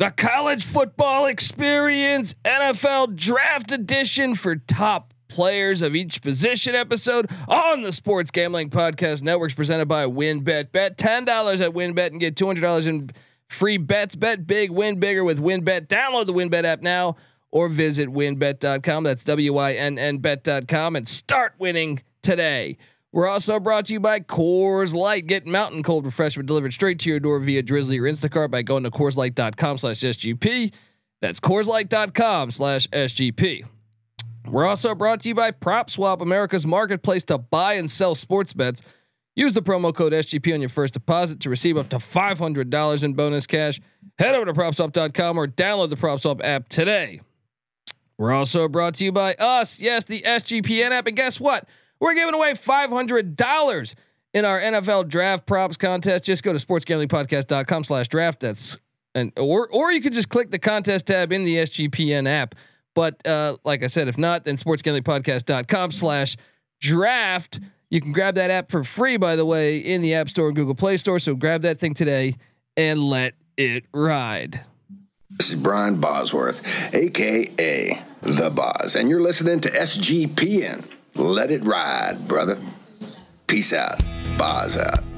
the college football experience NFL draft edition for top players of each position episode on the Sports Gambling Podcast Networks presented by WynnBET. Bet $10 at WynnBET and get $200 in free bets. Bet big, win bigger with WynnBET. Download the WynnBET app now or visit wynnbet.com. That's W Y N N bet.com and start winning today. We're also brought to you by Coors Light. Get mountain cold refreshment delivered straight to your door via Drizly or Instacart by going to CoorsLight.com slash SGP. That's CoorsLight.com slash SGP. We're also brought to you by PropSwap, America's marketplace to buy and sell sports bets. Use the promo code SGP on your first deposit to receive up to $500 in bonus cash. Head over to PropSwap.com or download the PropSwap app today. We're also brought to you by us. Yes, the SGPN app. And guess what? We're giving away $500 in our NFL draft props contest. Just go to sportsgamblingpodcast.com slash draft. That's and or or you could just click the contest tab in the SGPN app. But uh, like I said, if not, then sportsgamblingpodcast.com slash draft. You can grab that app for free, by the way, in the App Store and Google Play Store. So grab that thing today and let it ride. This is Brian Bosworth, aka The Boz, and you're listening to SGPN. Let it ride, brother. Peace out. Boz out.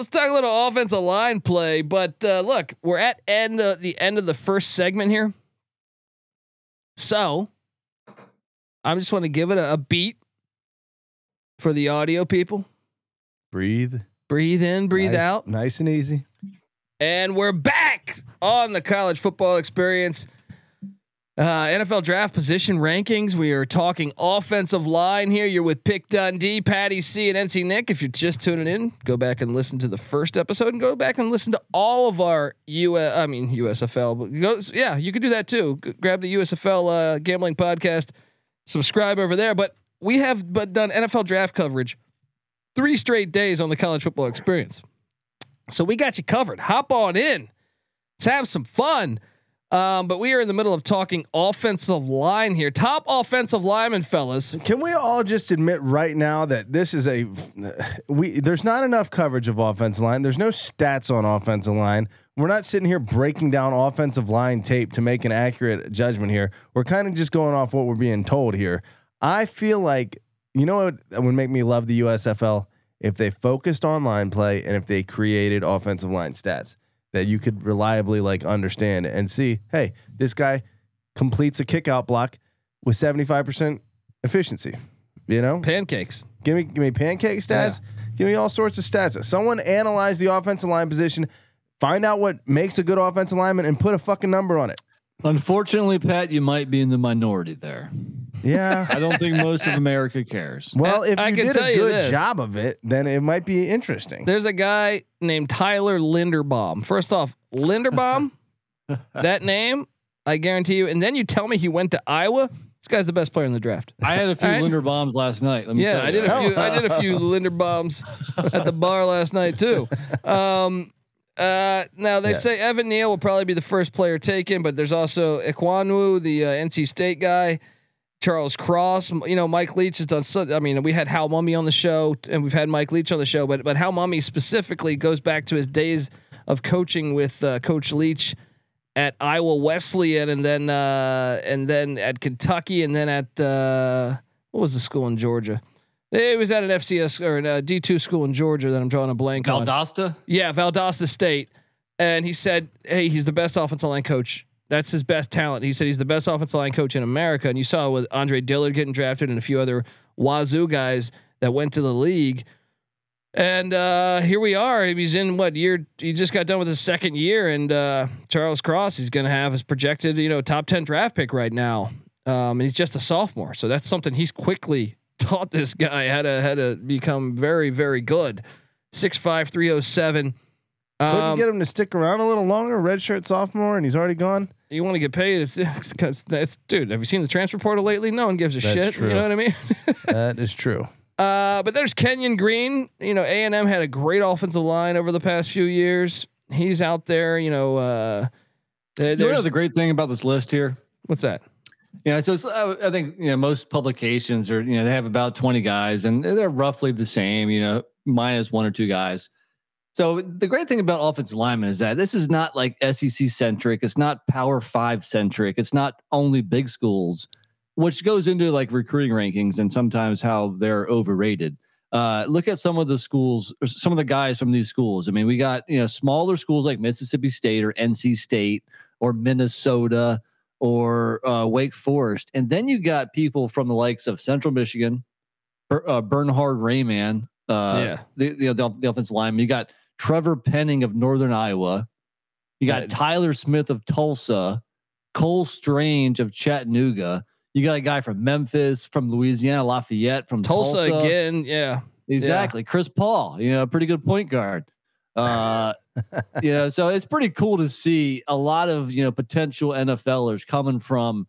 Let's talk a little offensive line play. But uh, look, we're at end uh, the end of the first segment here. So I just want to give it a, a beat for the audio people. Breathe. Breathe in, breathe nice, out. Nice and easy. And we're back on the college football experience. Uh, NFL draft position rankings. We are talking offensive line here. You're with Pick Dundee, Patty C, and NC Nick. If you're just tuning in, go back and listen to the first episode, and go back and listen to all of our U. I mean USFL. But go, yeah, you could do that too. G- grab the USFL uh, gambling podcast, subscribe over there. But we have but done NFL draft coverage three straight days on the college football experience. So we got you covered. Hop on in. Let's have some fun. Um, but we are in the middle of talking offensive line here. Top offensive lineman, fellas. Can we all just admit right now that this is a we there's not enough coverage of offensive line. There's no stats on offensive line. We're not sitting here breaking down offensive line tape to make an accurate judgment here. We're kind of just going off what we're being told here. I feel like you know what would make me love the USFL if they focused on line play and if they created offensive line stats that you could reliably like understand and see, hey, this guy completes a kick out block with 75% efficiency. You know? Pancakes. Give me give me pancake stats. Give me all sorts of stats. Someone analyze the offensive line position, find out what makes a good offensive lineman and put a fucking number on it. Unfortunately, Pat, you might be in the minority there. Yeah. I don't think most of America cares. Well, if I you can did tell a good job of it, then it might be interesting. There's a guy named Tyler Linderbaum. First off, Linderbaum, that name, I guarantee you. And then you tell me he went to Iowa. This guy's the best player in the draft. I had a few All right. Linder bombs last night. Let me Yeah, tell I did a few. I did a few Linderbaums at the bar last night too. Um, uh, now they Yeah. say Evan Neal will probably be the first player taken, but there's also Ekwonu, the uh, NC State guy, Charles Cross. You know, Mike Leach has done. So, I mean, we had Hal Mumme on the show, and we've had Mike Leach on the show, but but Hal Mumme specifically goes back to his days of coaching with uh, Coach Leach at Iowa Wesleyan, and then uh, and then at Kentucky, and then at uh, what was the school in Georgia? It was at an FCS or a D two school in Georgia that I'm drawing a blank on. Valdosta. Yeah, Valdosta State. And he said, "Hey, he's the best offensive line coach. That's his best talent." He said he's the best offensive line coach in America. And you saw with Andre Dillard getting drafted and a few other Wazoo guys that went to the league. And uh, here we are. He's in what year? He just got done with his second year, and uh, Charles Cross. He's going to have his projected, you know, top ten draft pick right now. Um, and he's just a sophomore, so that's something he's quickly taught this guy how to how to become very very good. Six five three oh seven. Couldn't Um, get him to stick around a little longer, redshirt sophomore, and he's already gone. you want to get paid? It's, it's, that's dude. Have you seen the transfer portal lately? No one gives a That's shit. true. You know what I mean? that is true. Uh, but there's Kenyon Green. You know, A and M had a great offensive line over the past few years. He's out there. You know, uh, there- You know there's the great thing about this list here? what's that? Yeah, so I I think you know most publications are you know they have about twenty guys and they're roughly the same, you know, minus one or two guys. So the great thing about offensive linemen is that this is not like SEC centric. It's not Power Five centric. It's not only big schools, which goes into like recruiting rankings and sometimes how they're overrated. Uh, look at some of the schools, or some of the guys from these schools. I mean, we got you know smaller schools like Mississippi State or NC State or Minnesota or uh, Wake Forest, and then you got people from the likes of Central Michigan, Ber- uh, Bernhard Raimann, uh, Yeah. the, the the the offensive lineman. You got Trevor Penning of Northern Iowa. You got Yeah. Tyler Smith of Tulsa, Cole Strange of Chattanooga. You got a guy from Memphis, from Louisiana, Lafayette, from Tulsa, Tulsa, again. Yeah. Exactly. Chris Paul, you know, a pretty good point guard. Uh, you know, so it's pretty cool to see a lot of, you know, potential NFLers coming from,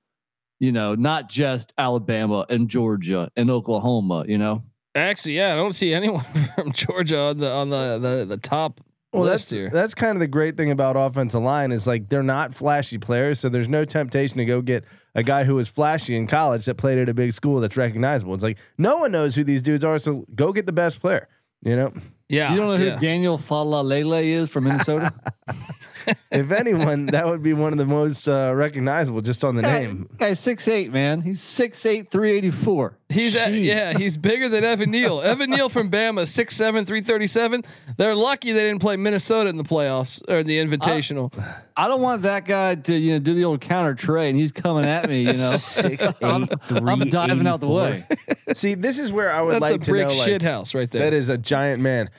you know, not just Alabama and Georgia and Oklahoma, you know. Actually, yeah, I don't see anyone from Georgia on the on the the, the top Well, list that's here. that's kind of the great thing about offensive line is like they're not flashy players, so there's no temptation to go get a guy who was flashy in college that played at a big school that's recognizable. It's like no one knows who these dudes are, so go get the best player. You know, yeah. you don't know who yeah. Daniel Faalele is from Minnesota? if anyone, that would be one of the most uh, recognizable just on the name. Guy's six eight, man. He's 6'8, 384. He's at, yeah, he's bigger than Evan Neal. Evan Neal from Bama, 6'7", 337. They're lucky they didn't play Minnesota in the playoffs or the Invitational. I don't want that guy to, you know, do the old counter trade and he's coming at me, you know. Six I'm, eight I'm three. diving out the way. See, this is where I would That's like a to brick know. Like, shit house right there. That is a giant man.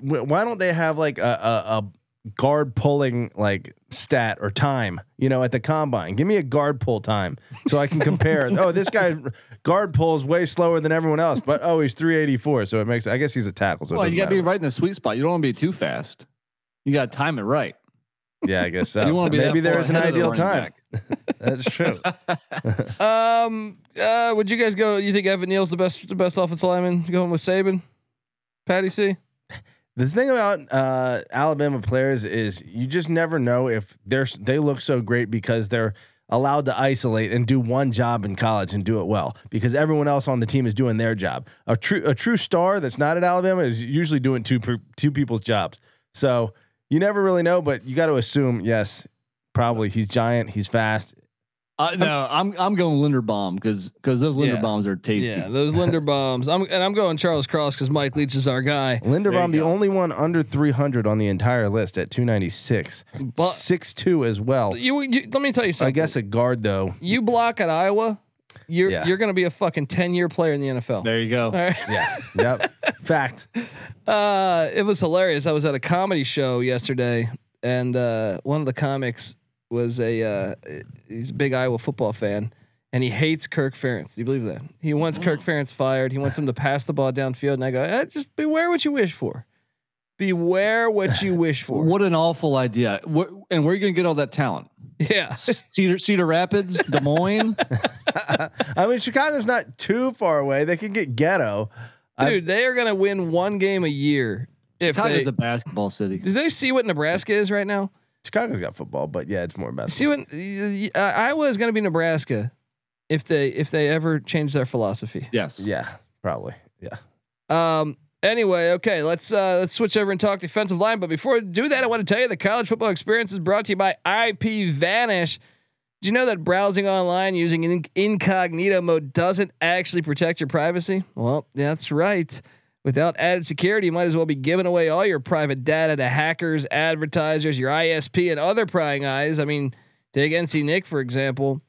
Why don't they have like a, a, a guard pulling like stat or time? You know, at the combine, give me a guard pull time so I can compare. oh, this guy guard pulls way slower than everyone else, but oh, he's 384, so it makes. I guess he's a tackle. So Well, you got to be right in the sweet spot. You don't want to be too fast. You got to time it right. Yeah, I guess so. You want to be Maybe there is an ahead of the ideal time. That's true. Um, uh, would you guys go? You think Evan Neal's the best, the best offensive lineman? Going with Saban, Patty C. The thing about uh, Alabama players is you just never know if they're they look so great because they're allowed to isolate and do one job in college and do it well because everyone else on the team is doing their job. A true a true star that's not at Alabama is usually doing two per- two people's jobs. So you never really know, but you got to assume yes, probably he's giant, he's fast. Uh, no, I'm I'm going Linderbaum because because those Yeah. Linderbaums are tasty. Yeah, those Linderbaums. I'm and I'm going Charles Cross because Mike Leach is our guy. Linderbaum, the go. only one under 300 on the entire list at 296, But- six two as well. You, you let me tell you something. I guess a guard though. you block at Iowa, you're Yeah. you're going to be a fucking ten year player in the NFL. There you go. All right. Yeah. yep. Fact. Uh, it was hilarious. I was at a comedy show yesterday, and uh, one of the comics was a uh, he's a big Iowa football fan, and he hates Kirk Ferentz. Do you believe that? He wants Kirk Ferentz fired. He wants him to pass the ball downfield. And I go, eh, just beware what you wish for. Beware what you wish for. What an awful idea. Where, and where are you going to get all that talent? Yeah. Cedar Cedar Rapids, Des Moines. I mean, Chicago's not too far away. They can get ghetto. I- Dude, they are gonna win one game a year. If Chicago's they, a basketball city. do they see what Nebraska is right now? Chicago's got football, but yeah, it's more about See what uh, Iowa is going to be Nebraska if they if they ever change their philosophy. Yes. Yeah, probably. Yeah. Um. Anyway, okay, let's uh, let's switch over and talk defensive line. But before I do that, I want to tell you the college football experience is brought to you by IP Vanish. Do you know that browsing online using in- incognito mode doesn't actually protect your privacy? Well, that's right. Without added security, you might as well be giving away all your private data to hackers, advertisers, your ISP, and other prying eyes. I mean, take NC Nick for example.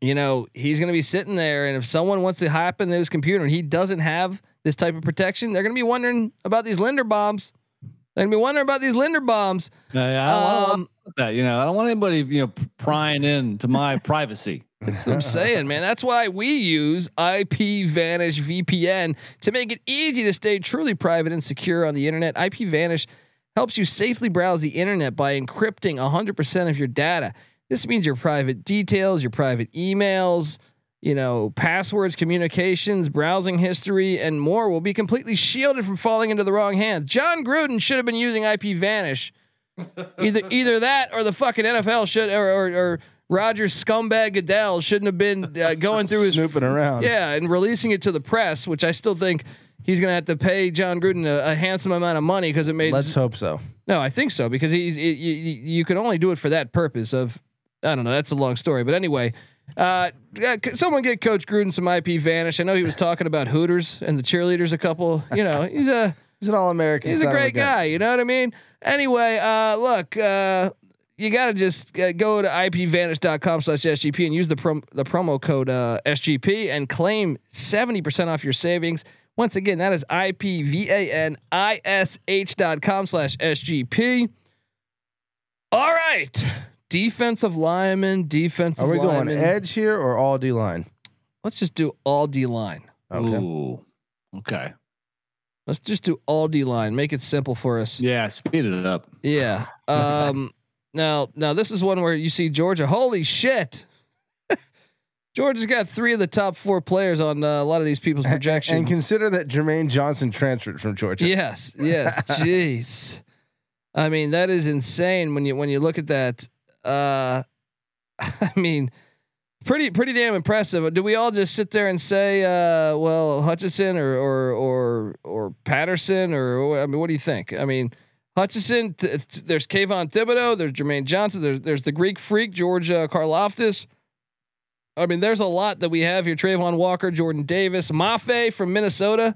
You know, he's going to be sitting there, and if someone wants to hop into his computer and he doesn't have this type of protection, they're going to be wondering about these Linder bombs. They're going to be wondering about these Linder bombs. Yeah, yeah, I, don't, Um, want that. You know, I don't want anybody you know prying in to my privacy. That's what I'm saying, man. That's why we use IP Vanish VPN to make it easy to stay truly private and secure on the internet. IP Vanish helps you safely browse the internet by encrypting 100% of your data. This means your private details, your private emails, you know, passwords, communications, browsing history, and more will be completely shielded from falling into the wrong hands. Jon Gruden should have been using IP Vanish. either either that or the fucking NFL should or or, or Roger scumbag Goodell shouldn't have been uh, going through his Snooping around. yeah, and releasing it to the press, which I still think he's going to have to pay Jon Gruden a, a handsome amount of money because it made Let's hope so. no, I think so because he's you, you, you can only do it for that purpose of I don't know. That's a long story, but anyway, uh, someone get Coach Gruden some IP vanish. I know he was talking about Hooters and the cheerleaders a couple. You know, he's a He's an all American. he's a great guy. You know what I mean? Anyway, uh, look, uh, you got to just uh, go to ipvanish.com slash SGP and use the prom- the promo code uh, SGP and claim 70% off your savings. Once again, that is ipvanish.com slash SGP. All right. Defensive lineman, defensive Are we going edge here or all D line? Let's just do all D line. Okay. Ooh. Okay. Let's just do all D line. Make it simple for us. Yeah, speed it up. Yeah. Um now now this is one where you see Georgia. Holy shit. Georgia's got three of the top four players on uh, a lot of these people's projections. And consider that Jermaine Johnson transferred from Georgia. yes, yes. Jeez. I mean, that is insane when you when you look at that. Uh I mean, pretty pretty damn impressive. Do we all just sit there and say, uh, well, Hutchison or or or or Patterson or I mean, what do you think? I mean, Hutchison. Th- th- there's Kayvon Thibodeaux. There's Jermaine Johnson. There's there's the Greek freak George uh, Karlaftis. I mean, there's a lot that we have here. Travon Walker, Jordan Davis, Mafe from Minnesota.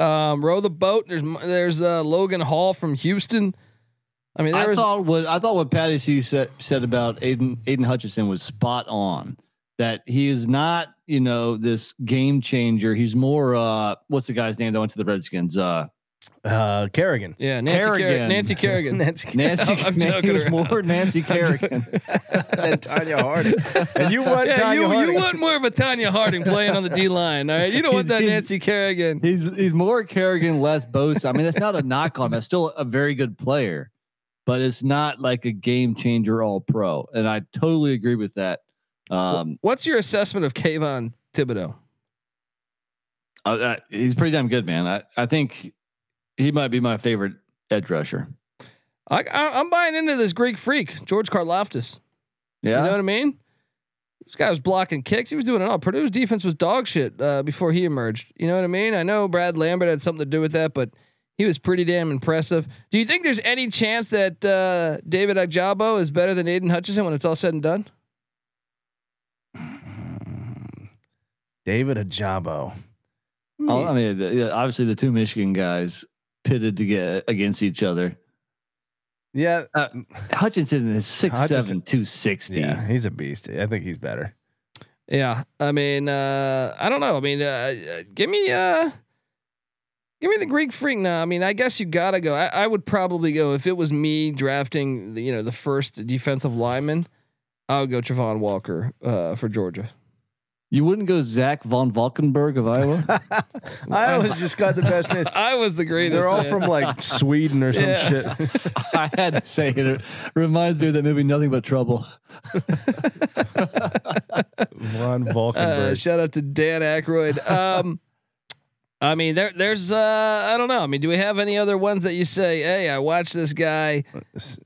Um, row the boat. There's there's uh, Logan Hall from Houston. I mean, there I was thought what I thought what Patty C said said about Aiden Aidan Hutchinson was spot on. That he is not, you know, this game changer. He's more uh what's the guy's name that went to the Redskins? Uh Uh, Kerrigan. yeah, Nancy Kerrigan. Kerrigan. Nancy Kerrigan. Nancy Nancy I'm he joking was around. more Nancy Kerrigan. than Tonya Harding. And you want Yeah, Tonya you, Harding? you want more of a Tonya Harding playing on the D line, all right? You don't want that Nancy Kerrigan. he's he's more Kerrigan, less Bosa. I mean, that's not a knock on him. That's still a very good player, but it's not like a game changer all pro. And I totally agree with that. Um What's your assessment of Kayvon Thibodeaux? uh, uh, he's pretty damn good, man. I, I think he might be my favorite edge rusher. I, I, I'm buying into this Greek freak, George Karlaftis. Yeah. You know what I mean? This guy was blocking kicks. He was doing it all. Purdue's defense was dog shit uh, before he emerged. You know what I mean? I know Brad Lambert had something to do with that, but he was pretty damn impressive. Do you think there's any chance that uh, David Ojabo is better than Aidan Hutchinson when it's all said and done? David Ojabo. Oh, I mean, the, obviously the two Michigan guys pitted to get against each other. Yeah. Uh, Hutchinson is six Hutchinson- seven two sixty. Yeah, he's a beast. I think he's better. Yeah, I mean, uh, I don't know. I mean, uh, uh, give me, uh, give me the Greek freak now. I mean, I guess you gotta go. I, I would probably go if it was me drafting, the, you know, the first defensive lineman. I would go Travon Walker uh, for Georgia. You wouldn't go Zach VanValkenburg of Iowa? I always just got the best names. I was the greatest. They're all man. from like Sweden or some Yeah. shit. I had to say it. It reminds me of that movie Nothing But Trouble. Ron Uh, shout out to Dan Aykroyd. Um, I mean, there, there's, uh, I don't know. I mean, do we have any other ones that you say, hey, I watched this guy?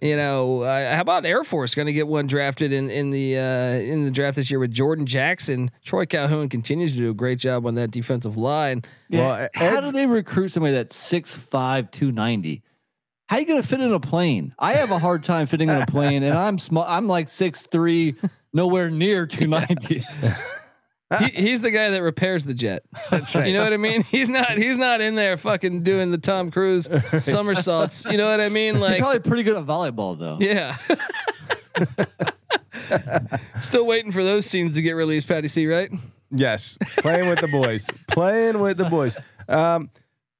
You know, uh, how about Air Force going to get one drafted in in the uh, in the draft this year with Jordan Jackson? Troy Calhoun continues to do a great job on that defensive line. Well, How do they recruit somebody that's 6'5, 290? How you gonna fit in a plane? I have a hard time fitting in a plane, and I'm small. I'm like six three, nowhere near 290. He, he's the guy that repairs the jet. That's right. You know what I mean? He's not he's not in there fucking doing the Tom Cruise somersaults. You know what I mean? He's Like probably pretty good at volleyball, though. Yeah. Still waiting for those scenes to get released, Patty C, right? Yes, playing with the boys, playing with the boys. Um,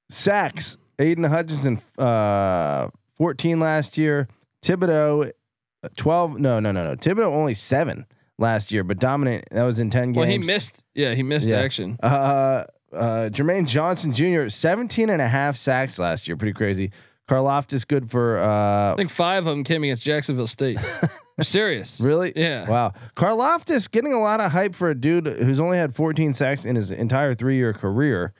sacks. Aidan Hutchinson, uh, fourteen last year. Thibodeaux, uh, twelve. No, no, no, no. Thibodeaux only seven last year, but dominant. That was in ten games. Well, he missed. Yeah, he missed Yeah. action. Uh, uh, Jermaine Johnson Jr. 17 and a half sacks last year. Pretty crazy. Karlaftis good for Uh, I think five of them came against Jacksonville State. I'm serious. Really? Yeah. Wow. Karlaftis getting a lot of hype for a dude who's only had 14 sacks in his entire three year career.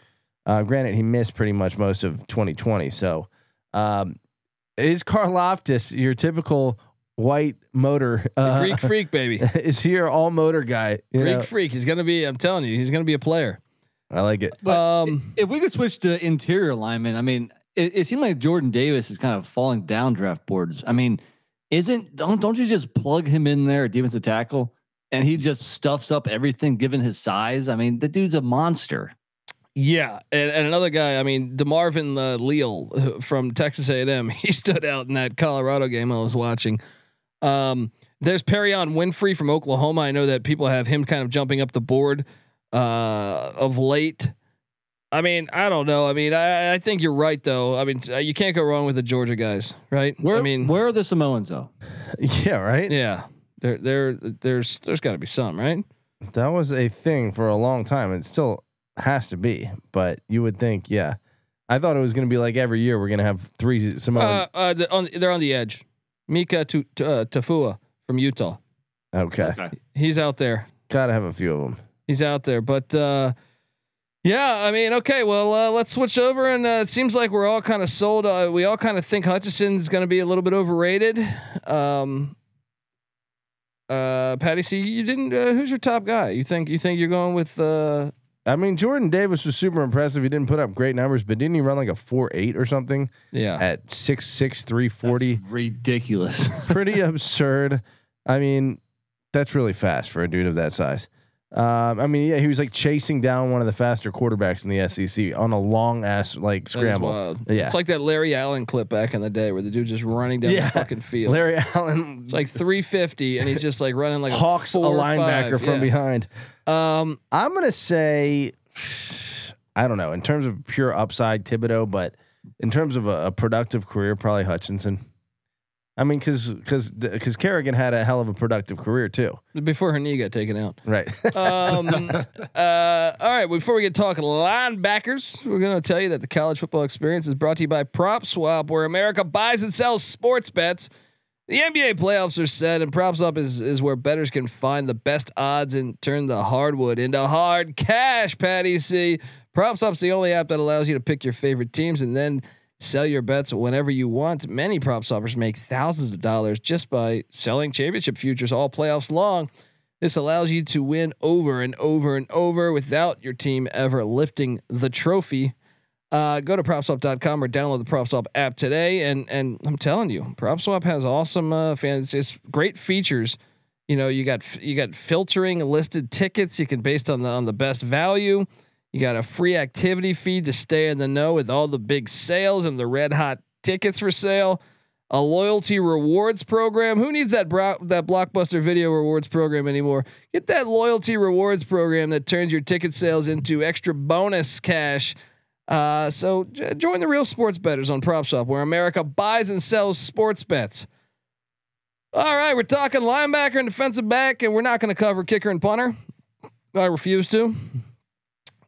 Uh, granted, he missed pretty much most of 2020. So, um, is Karlaftis your typical white motor? Uh, Greek freak, baby. is he your all motor guy? You Greek know? freak. He's gonna be. I'm telling you, he's gonna be a player. I like it. But um, if we could switch to interior linemen, I mean, it, it seemed like Jordan Davis is kind of falling down draft boards. I mean, isn't don't don't you just plug him in there at defensive tackle and he just stuffs up everything given his size? I mean, the dude's a monster. yeah, and, and another guy. I mean, Demarvin uh, Leal from Texas A&M. He stood out in that Colorado game I was watching. Um, there's Perion Winfrey from Oklahoma. I know that people have him kind of jumping up the board uh, of late. I mean, I don't know. I mean, I, I think you're right though. I mean, uh, you can't go wrong with the Georgia guys, right? Where I mean, where are the Samoans though? Yeah, right. yeah, there, there, there's, there's got to be some, right? That was a thing for a long time. It still has to be, but you would think, yeah. I thought it was going to be like every year we're going to have three Samoan. Uh, uh, the, on, they're on the edge. Mika tu, tu- uh, Tafua from Utah. okay. He's out there. Got to have a few of them. He's out there. But uh, yeah, I mean, okay, well, uh, let's switch over. And uh, it seems like we're all kind of sold. Uh, we all kind of think Hutchison's going to be a little bit overrated. Um, uh, Patty C, you didn't. Uh, who's your top guy? You think you think you're going with? I mean, Jordan Davis was super impressive. He didn't put up great numbers, but didn't he run like a four eight or something yeah, at six six three forty? That's ridiculous. Pretty absurd. I mean, that's really fast for a dude of that size. Um, I mean, yeah, he was like chasing down one of the faster quarterbacks in the SEC on a long ass like scramble. Yeah. it's like that Larry Allen clip back in the day where the dude just running down Yeah. the fucking field. Larry Allen, it's like 350, and he's just like running like hawks a, a linebacker five. from Yeah. behind. Um, I'm gonna say, I don't know in terms of pure upside, Thibodeaux, but in terms of a, a productive career, probably Hutchinson. I mean, because because because Kerrigan had a hell of a productive career too, before her knee got taken out. right? Um, uh, all right. Before we get talking linebackers, we're going to tell you that the college football experience is brought to you by Prop Swap, where America buys and sells sports bets. The NBA playoffs are set, and Prop Swap is is where bettors can find the best odds and turn the hardwood into hard cash. Patty C. Prop Swap's the only app that allows you to pick your favorite teams and then sell your bets whenever you want. Many prop swappers make thousands of dollars just by selling championship futures all playoffs long. This allows you to win over and over and over without your team ever lifting the trophy. Uh, go to propswap.com or download the PropSwap app today. And and I'm telling you, PropSwap has awesome uh, fans. It's great features. You know, you got you got filtering listed tickets. You can based on the on the best value. You got a free activity feed to stay in the know with all the big sales and the red hot tickets for sale. A loyalty rewards program. Who needs that bro- that blockbuster video rewards program anymore? Get that loyalty rewards program that turns your ticket sales into extra bonus cash. Uh, so j- join the real sports betters on PropSwap, where America buys and sells sports bets. All right, we're talking linebacker and defensive back, and we're not going to cover kicker and punter. I refuse to.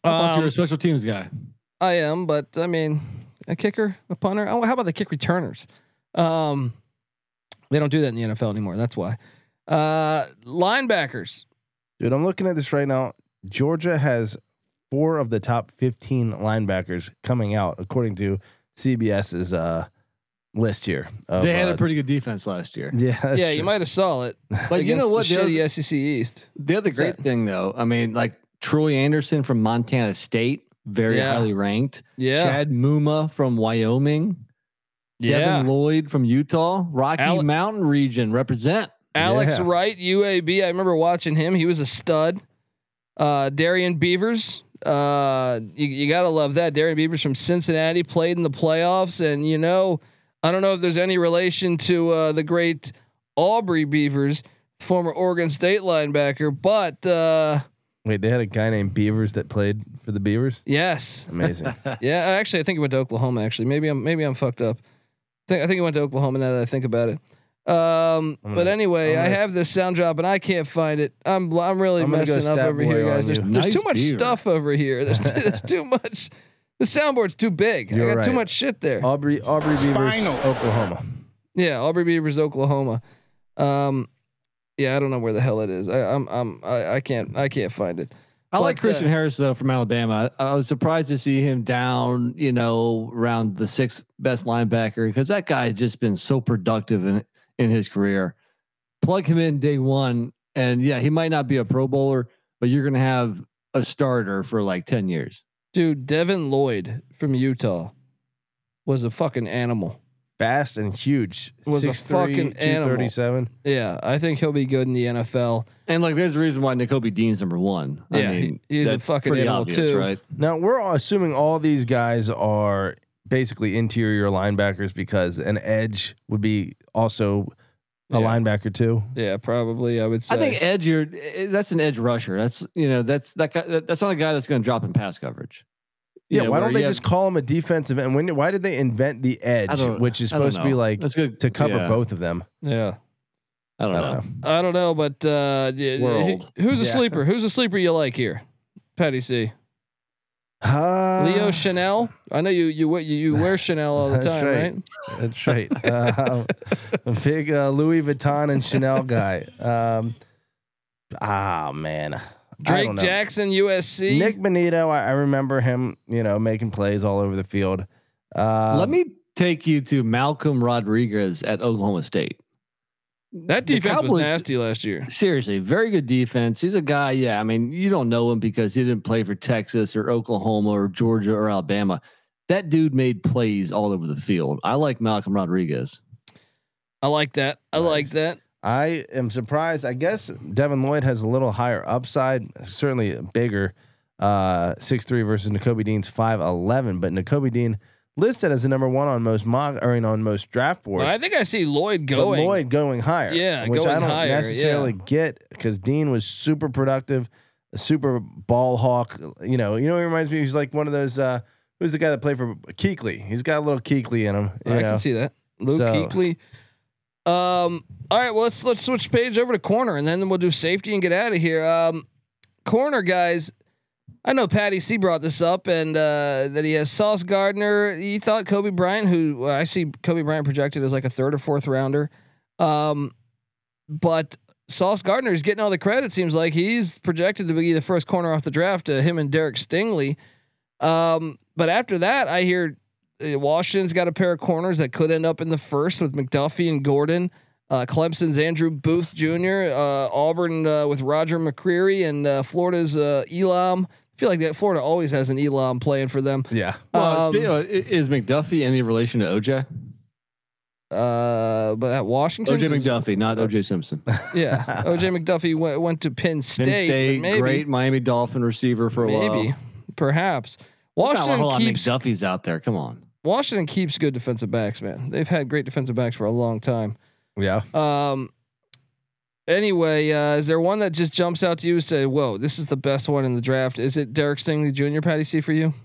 I thought you were Um, a special teams guy. I am, but I mean, a kicker, a punter. Oh, how about the kick returners? Um, they don't do that in the NFL anymore. That's why. Uh, linebackers. Dude, I'm looking at this right now. Georgia has four of the top 15 linebackers coming out, according to CBS's uh, list here. of, They had uh, a pretty good defense last year. yeah, that's yeah, you might have saw it. But you know against what? The The other, SEC East. the other great that? thing, though, I mean, like Troy Anderson from Montana State, very Yeah. highly ranked. Yeah. Chad Muma from Wyoming. yeah. Devin Lloyd from Utah. Rocky Ale- Mountain region represent. Alex Yeah. Wright, UAB. I remember watching him. He was a stud. Uh, Darian Beavers. Uh, you, you gotta love that. Darian Beavers from Cincinnati played in the playoffs, and you know, I don't know if there's any relation to uh, the great Aubrey Beavers, former Oregon State linebacker, but uh, Wait, they had a guy named Beavers that played for the Beavers. yes, Amazing. yeah. Actually, I think he went to Oklahoma. Actually, maybe I'm maybe I'm fucked up. I think I think he went to Oklahoma. Now that I think about it. Um, I'm but gonna- anyway, I'm I gonna have this sound drop and I can't find it. I'm I'm really I'm gonna go messing up over here, guys. There's, you. there's too much beaver. stuff over here. There's too, there's too much. The soundboard's too big. You're I got too much shit there. Aubrey Aubrey Beavers, Oklahoma. Yeah, Aubrey Beavers, Oklahoma. Um, Yeah, I don't know where the hell it is. I, I'm I'm I, I can't I can't find it. I like Christian uh, Harris though from Alabama. I, I was surprised to see him down, you know, around the sixth best linebacker because that guy has just been so productive in in his career. Plug him in day one, and yeah, he might not be a Pro Bowler, but you're gonna have a starter for like ten years. Dude, Devin Lloyd from Utah was a fucking animal. Fast and huge. Was a 6'3", fucking animal. 237. Yeah, I think he'll be good in the NFL. And like, there's a reason why Nakobe Dean's number one. I Yeah, he- mean, he's a that's fucking pretty animal, obvious, too. right? Now we're all assuming all these guys are basically interior linebackers because an edge would be also a Yeah. linebacker too. Yeah, probably. I would say. I think edge. You're eh, that's an edge rusher. That's you know that's that guy. that- That's not a guy that's going to drop in pass coverage. You Yeah, know, why don't they have- just call him a defensive end? When why did they invent the edge, which is supposed to be like that's good to cover yeah, both of them? Yeah, I don't, I know. don't know. I don't know, but uh, yeah, World. who's a Yeah. sleeper? Who's a sleeper you like here? Patty C. Uh, Leo Chenal. I know you you we- you, you wear Chanel all the time, right. right? That's right. Uh, a big uh, Louis Vuitton and Chanel guy. Um, ah man, I Drake. Jackson, USC. Nik Bonitto. I, I remember him. You know, making plays all over the field. Uh, Let me take you to Malcolm Rodriguez at Oklahoma State. that the defense was nasty last year. Seriously, very good defense. He's a guy. Yeah, I mean, you don't know him because he didn't play for Texas or Oklahoma or Georgia or Alabama. That dude made plays all over the field. I like Malcolm Rodriguez. I like that. I like that. I am surprised. I guess Devin Lloyd has a little higher upside, certainly bigger. Uh, six three versus Nakobe Dean's five eleven, but Nakobe Dean listed as the number one on most mock or on most draft boards. But I think I see Lloyd going. Lloyd going higher, Yeah, which going I don't higher, necessarily get because Dean was super productive, a super ball hawk. You know, you know, he reminds me. He's like one of those. Uh, who's the guy that played for Kuechly? He's got a little Kuechly in him. You I know? can see that. Luke So- Kuechly. Um. All right. Well, let's let's switch page over to corner, and then we'll do safety and get out of here. Um, corner guys. I know Patty C brought this up, and uh, that he has Sauce Gardner. He thought Coby Bryant, who well, I see Coby Bryant projected as like a third or fourth rounder. Um, but Sauce Gardner is getting all the credit. Seems like he's projected to be the first corner off the draft. Uh, him and Derek Stingley. Um, but after that, I hear Washington's got a pair of corners that could end up in the first with McDuffie and Gordon. Uh, Clemson's Andrew Booth Jr. Uh, Auburn uh, with Roger McCreary and uh, Florida's uh, Elam. I feel like that Florida always has an Elam playing for them. Yeah. Well, Um, of- is McDuffie any relation to OJ? Uh, but at Washington, OJ McDuffie, not OJ Simpson. Yeah, OJ McDuffie went, went to Penn State. but State, maybe, great Miami Dolphin receiver for a maybe, while. perhaps. Not a Washington whole lot of keeps McDuffies out there. Come on. Washington keeps good defensive backs, man. They've had great defensive backs for a long time. Yeah. Um. Anyway, uh, is there one that just jumps out to you and say, "Whoa, this is the best one in the draft"? Is it Derek Stingley Jr. Patty C for you?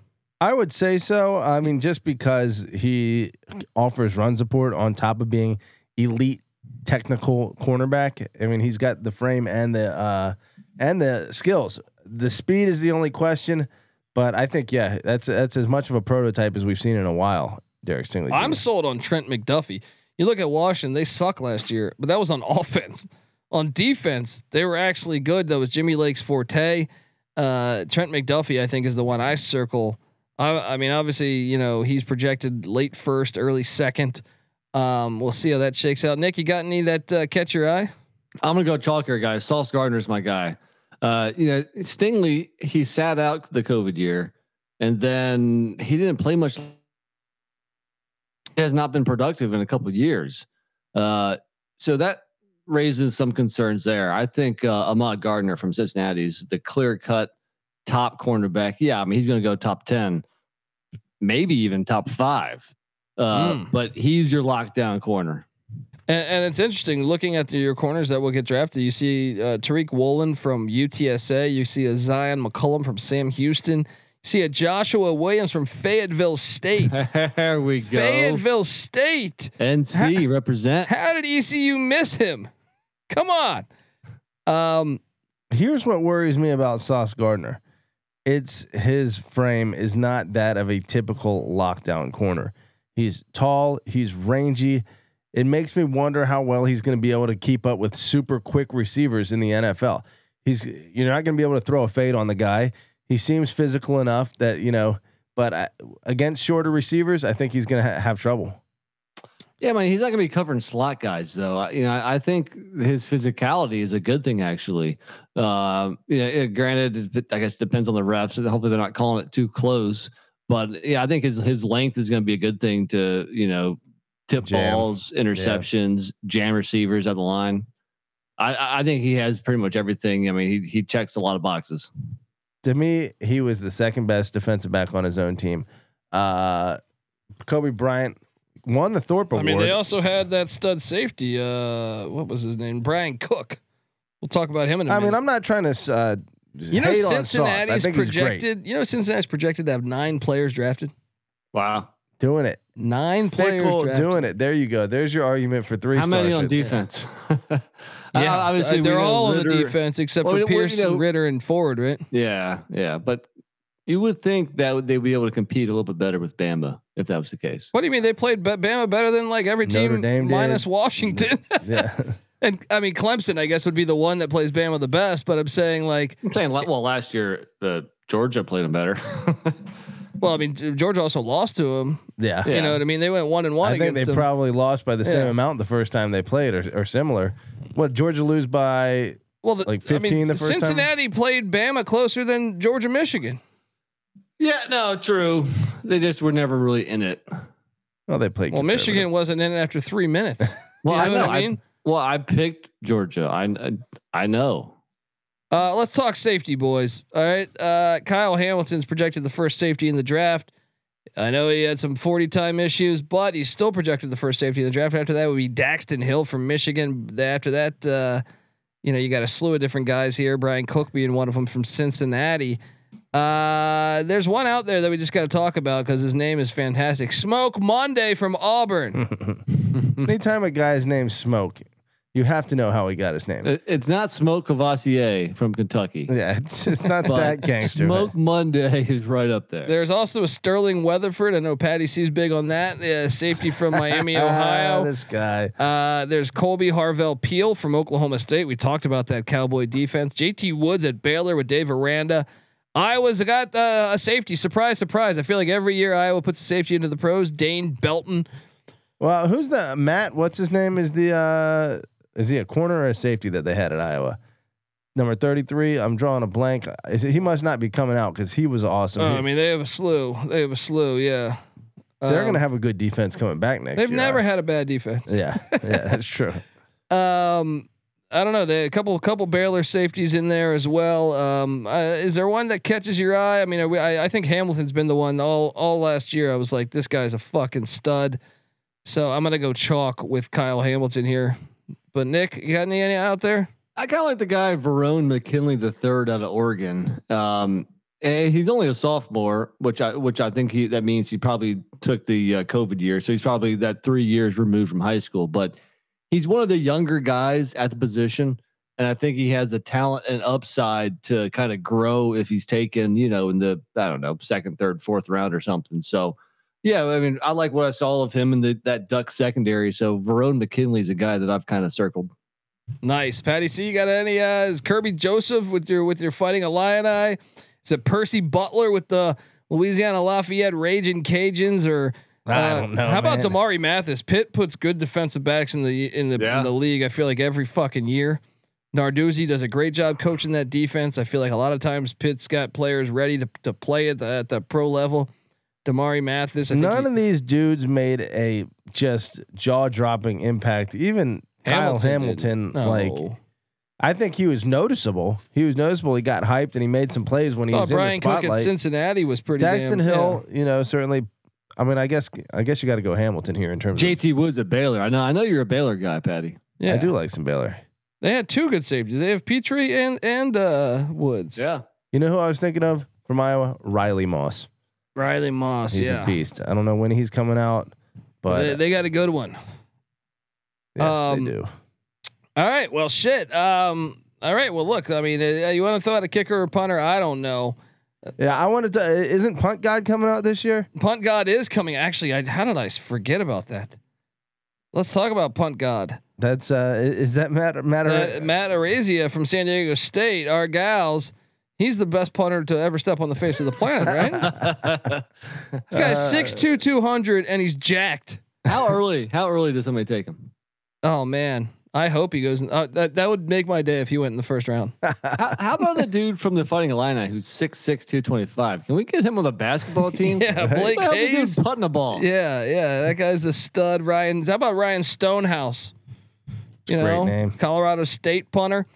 I would say so. I mean, just because he offers run support on top of being elite technical cornerback. I mean, he's got the frame and the uh, and the skills. The speed is the only question, but I think yeah, that's that's as much of a prototype as we've seen in a while. Derek Stingley. I'm sold on Trent McDuffie. You look at Washington; they suck last year, but that was on offense. On defense, they were actually good. That was Jimmy Lake's forte. Uh, Trent McDuffie, I think, is the one I circle. I, I mean, obviously, you know, he's projected late first, early second. Um, we'll see how that shakes out. Nick, you got any that uh, catch your eye? I'm gonna go chalk here, guys. Sauce Gardner's my guy. Uh, you know, Stingley, he sat out the COVID year, and then he didn't play much. He has not been productive in a couple of years, uh, so that raises some concerns there. I think uh, Ahmad Gardner from Cincinnati's the clear cut top cornerback. Yeah, I mean he's gonna go top ten, maybe even top five. Uh, Mm. But he's your lockdown corner. And, and it's interesting looking at the, your corners that will get drafted. You see uh, Tariq Woolen from UTSA. You see a Zyon McCollum from Sam Houston. You see a Joshua Williams from Fayetteville State. there we go. Fayetteville State. NC represent. How did ECU miss him? Come on. Um, Here's what worries me about Sauce Gardner. It's his frame is not that of a typical lockdown corner. He's tall, he's rangy, it makes me wonder how well he's going to be able to keep up with super quick receivers in the NFL. He's you're not going to be able to throw a fade on the guy. He seems physical enough that you know, but I, against shorter receivers, I think he's going to ha- have trouble. Yeah, man, he's not going to be covering slot guys though. I- You know, I think his physicality is a good thing actually. Um, you know, granted, it- I guess it depends on the refs. Hopefully, they're not calling it too close. But yeah, I think his his length is going to be a good thing to you know tip Jam. balls, interceptions, jam receivers at the line. I- I I think he has pretty much everything. I mean, he he checks a lot of boxes. To me, he was the second best defensive back on his own team. Uh, Coby Bryant won the Thorpe Award. I mean, they also had that stud safety. Uh, what was his name? Bryan Cook. We'll talk about him in a I minute. I mean, I'm not trying to. Uh, you know, hate. I Cincinnati's think he's great. projected. You know, Cincinnati's projected to have nine players drafted. Wow. Doing it. Nine players drafted. doing it. There you go. There's your argument for three. How many on defense? Yeah, Uh, obviously uh, they're know all on the defense except Well, for we- we- you Pearson, know- Ridder, and Ford. Right? Yeah, yeah, but you would think that they'd be able to compete a little bit better with Bama if that was the case. What do you mean they played Ba- Bama better than like every Notre team Dame did. minus Washington? Yeah. and I mean Clemson, I guess would be the one that plays Bama the best. But I'm saying like, I'm saying, well, last year uh, Georgia played them better. Well, I mean Georgia also lost to them. yeah. You know what I mean? They went one and one I think against they them. probably lost by the same Yeah. amount the first time they played, or, or similar. What Georgia lose by? well, the, like I mean, 15 the first time? Cincinnati played Bama closer than Georgia, Michigan. yeah, no, true. They just were never really in it. Well, they played. Well, conservative. Michigan wasn't in it after three minutes. Well, You I know know. what I mean? well, I picked Georgia. I I know. Uh, let's talk safety, boys. All right. Uh, Kyle Hamilton's projected the first safety in the draft. I know he had some 40 time issues, but he's still projected the first safety in the draft. After that would be Daxton Hill from Michigan. After that, uh, you know, you got a slew of different guys here. Bryan Cook being one of them from Cincinnati. Uh, there's one out there that we just got to talk about because his name is fantastic. Smoke Monday from Auburn. Anytime a guy's named Smoke, you have to know how he got his name. It- It's not Smoke Cavassier from Kentucky. yeah, it's, it's not that gangster. Smoke Monday is right up there. There's also a Sterling Weatherford. I know Patty C's big on that. Uh, safety from Miami, Ah, Ohio. this guy. Uh, there's Kolby Harvell Peel from Oklahoma State. We talked about that Cowboy defense. JT Woods at Baylor with Dave Aranda. Iowa's got uh, a safety. Surprise, surprise. I feel like every year Iowa puts a safety into the pros. Dane Belton. Well, who's the Matt? What's his name? Is the uh is he a corner or a safety that they had at Iowa? Number thirty three. I'm drawing a blank. Is it, he must not be coming out because he was awesome. Oh, He- I mean, they have a slew. They have a slew. Yeah. they're Um, gonna have a good defense coming back next They've year. never had a bad defense. Yeah, yeah, that's true. Um, I don't know. They a couple couple Baylor safeties in there as well. Um, uh, is there one that catches your eye? I mean, I, I think Hamilton's been the one all all last year. I was like, this guy's a fucking stud. So I'm gonna go chalk with Kyle Hamilton here. But Nick, you got any, any out there? I kind of like the guy Verone McKinley the third out of Oregon. Um, and he's only a sophomore, which I which I think he that means he probably took the uh, COVID year, so he's probably that three years removed from high school. But he's one of the younger guys at the position, and I think he has the talent and upside to kind of grow if he's taken, you know, in the I don't know second, third, fourth round or something. So. Yeah, I mean, I like what I saw of him in the that Duck secondary. So Verone McKinley is a guy that I've kind of circled. Nice, Patty. See, you got any? Uh, is Kerby Joseph with your with your fighting Illini? Is it Percy Butler with the Louisiana Lafayette Raging Cajuns or? I Uh, don't know. How about. Damari Mathis? Pitt puts good defensive backs in the in the Yeah. in the league. I feel like every fucking year. Narduzzi does a great job coaching that defense. I feel like a lot of times Pitt's got players ready to, to play at the at the pro level. Damari Mathis. I think None he- of these dudes made a just jaw dropping impact. Even Kyle Hamilton Hamilton. No. like I think he was noticeable. He was noticeable. He got hyped and he made some plays when he was Brian in the Cook at spotlight. Cincinnati was pretty. Daxton damn, Hill, you know, certainly. I mean, I guess I guess you got to go Hamilton here in terms. of, JT Woods at Baylor. I know. I know you're a Baylor guy, Patty. Yeah, yeah. I do like some Baylor. They had two good safeties. They have Pitre and and uh, Woods. Yeah. You know who I was thinking of from Iowa? Riley Moss. Riley Moss. He's yeah, a beast. I don't know when he's coming out, but they, they got a good one. yes, um, they do. All right. Well, shit. Um. All right. Well, look. I mean, uh, you want to throw out a kicker or punter? I don't know. Yeah, I wanted to. Isn't Punt God coming out this year? Punt God is coming. Actually, I, how did I forget about that? Let's talk about punt god. That's uh, is that Matt Matt? Uh, Matt Araiza from San Diego State, our gals. He's the best punter to ever step on the face of the planet, right? this guy's Uh, six two, two hundred, and he's jacked. How early? How early does somebody take him? Oh man, I hope he goes. In, uh, that that would make my day if he went in the first round. How, how about the dude from the Fighting Illini who's 6'6", 225? Can we get him on the basketball team? Yeah, What Blake the hell is he Hayes. doing putting a ball? Yeah, yeah, that guy's a stud. Ryan, how about Ryan Stonehouse? You a great know, name. Colorado State punter.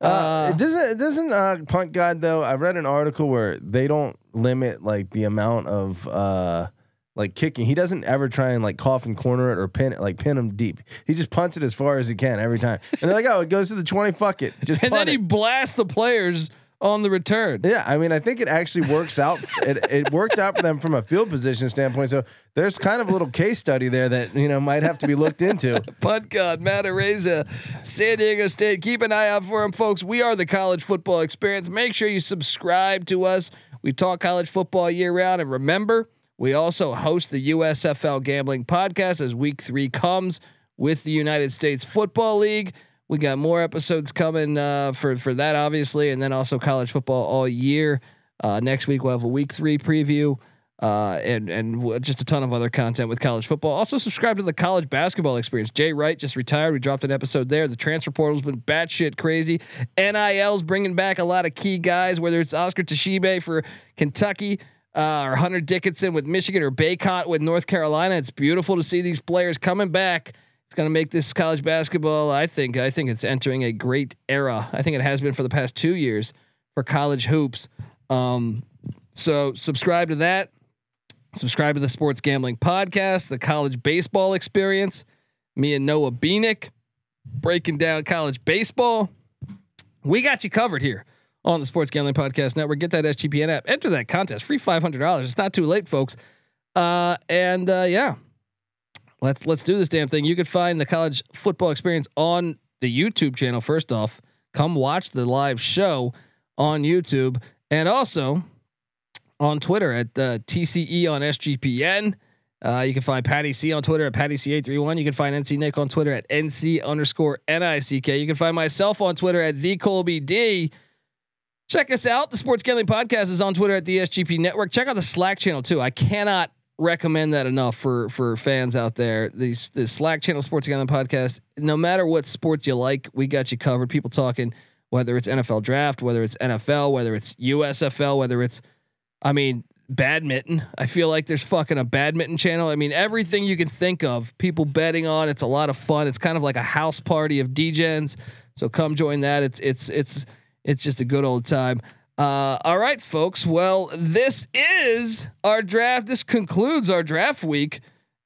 Uh, Uh, it doesn't it doesn't uh, punt god though. I read an article where they don't limit like the amount of uh like kicking. He doesn't ever try and like coffin corner it or pin it like pin him deep. He just punts it as far as he can every time. And they're like, oh, it goes to the twenty. Fuck it, just and then punt he it. blasts the players on the return. Yeah, I mean, I think it actually works out. it, it worked out for them from a field position standpoint. So there's kind of a little case study there that you know might have to be looked into. Punt God, Matt Araiza, San Diego State. Keep an eye out for him, folks. We are the college football experience. Make sure you subscribe to us. We talk college football year round. And remember, we also host the USFL Gambling Podcast as week three comes with the United States Football League. We got more episodes coming uh, for for that, obviously, and then also college football all year. Uh, next week we'll have a week three preview uh, and and just a ton of other content with college football. Also subscribe to the college basketball experience. Jay Wright just retired. We dropped an episode there. The transfer portal's been batshit crazy. NIL's bringing back a lot of key guys, whether it's Oscar Tshiebwe for Kentucky. Uh, or Hunter Dickinson with Michigan or Bacot with North Carolina. It's beautiful to see these players coming back. It's going to make this college basketball. I think. I think it's entering a great era. I think it has been for the past two years for college hoops. Um, so subscribe to that. Subscribe to the Sports Gambling Podcast, the College Baseball Experience. Me and Noah Beanick breaking down college baseball. We got you covered here on the Sports Gambling Podcast Network. Get that SGPN app. Enter that contest. Free five hundred dollars. It's not too late, folks. Uh, and uh, yeah, let's let's do this damn thing. You can find the College Football Experience on the YouTube channel. First off, come watch the live show on YouTube, and also on Twitter at uh, TCE on SGPN. Uh, you can find Patty C on Twitter at Patty C831. You can find NC Nick on Twitter at NC underscore NICK. You can find myself on Twitter at the Colby D. Check us out. The Sports Gambling Podcast is on Twitter at the SGP Network. Check out the Slack channel too. I cannot recommend that enough for for fans out there. These the Slack channel Sports Gambling Podcast. No matter what sports you like, we got you covered. People talking whether it's NFL draft, whether it's NFL, whether it's USFL, whether it's I mean, badminton. I feel like there's fucking a badminton channel. I mean, everything you can think of, people betting on. It's a lot of fun. It's kind of like a house party of DJs. So come join that. It's it's it's it's just a good old time. Uh, all right, folks. Well, this is our draft. This concludes our draft week,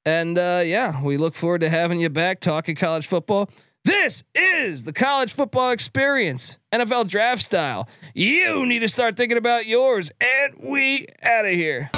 and uh, yeah, we look forward to having you back talking college football. This is the college football experience, NFL draft style. You need to start thinking about yours, and we out of here.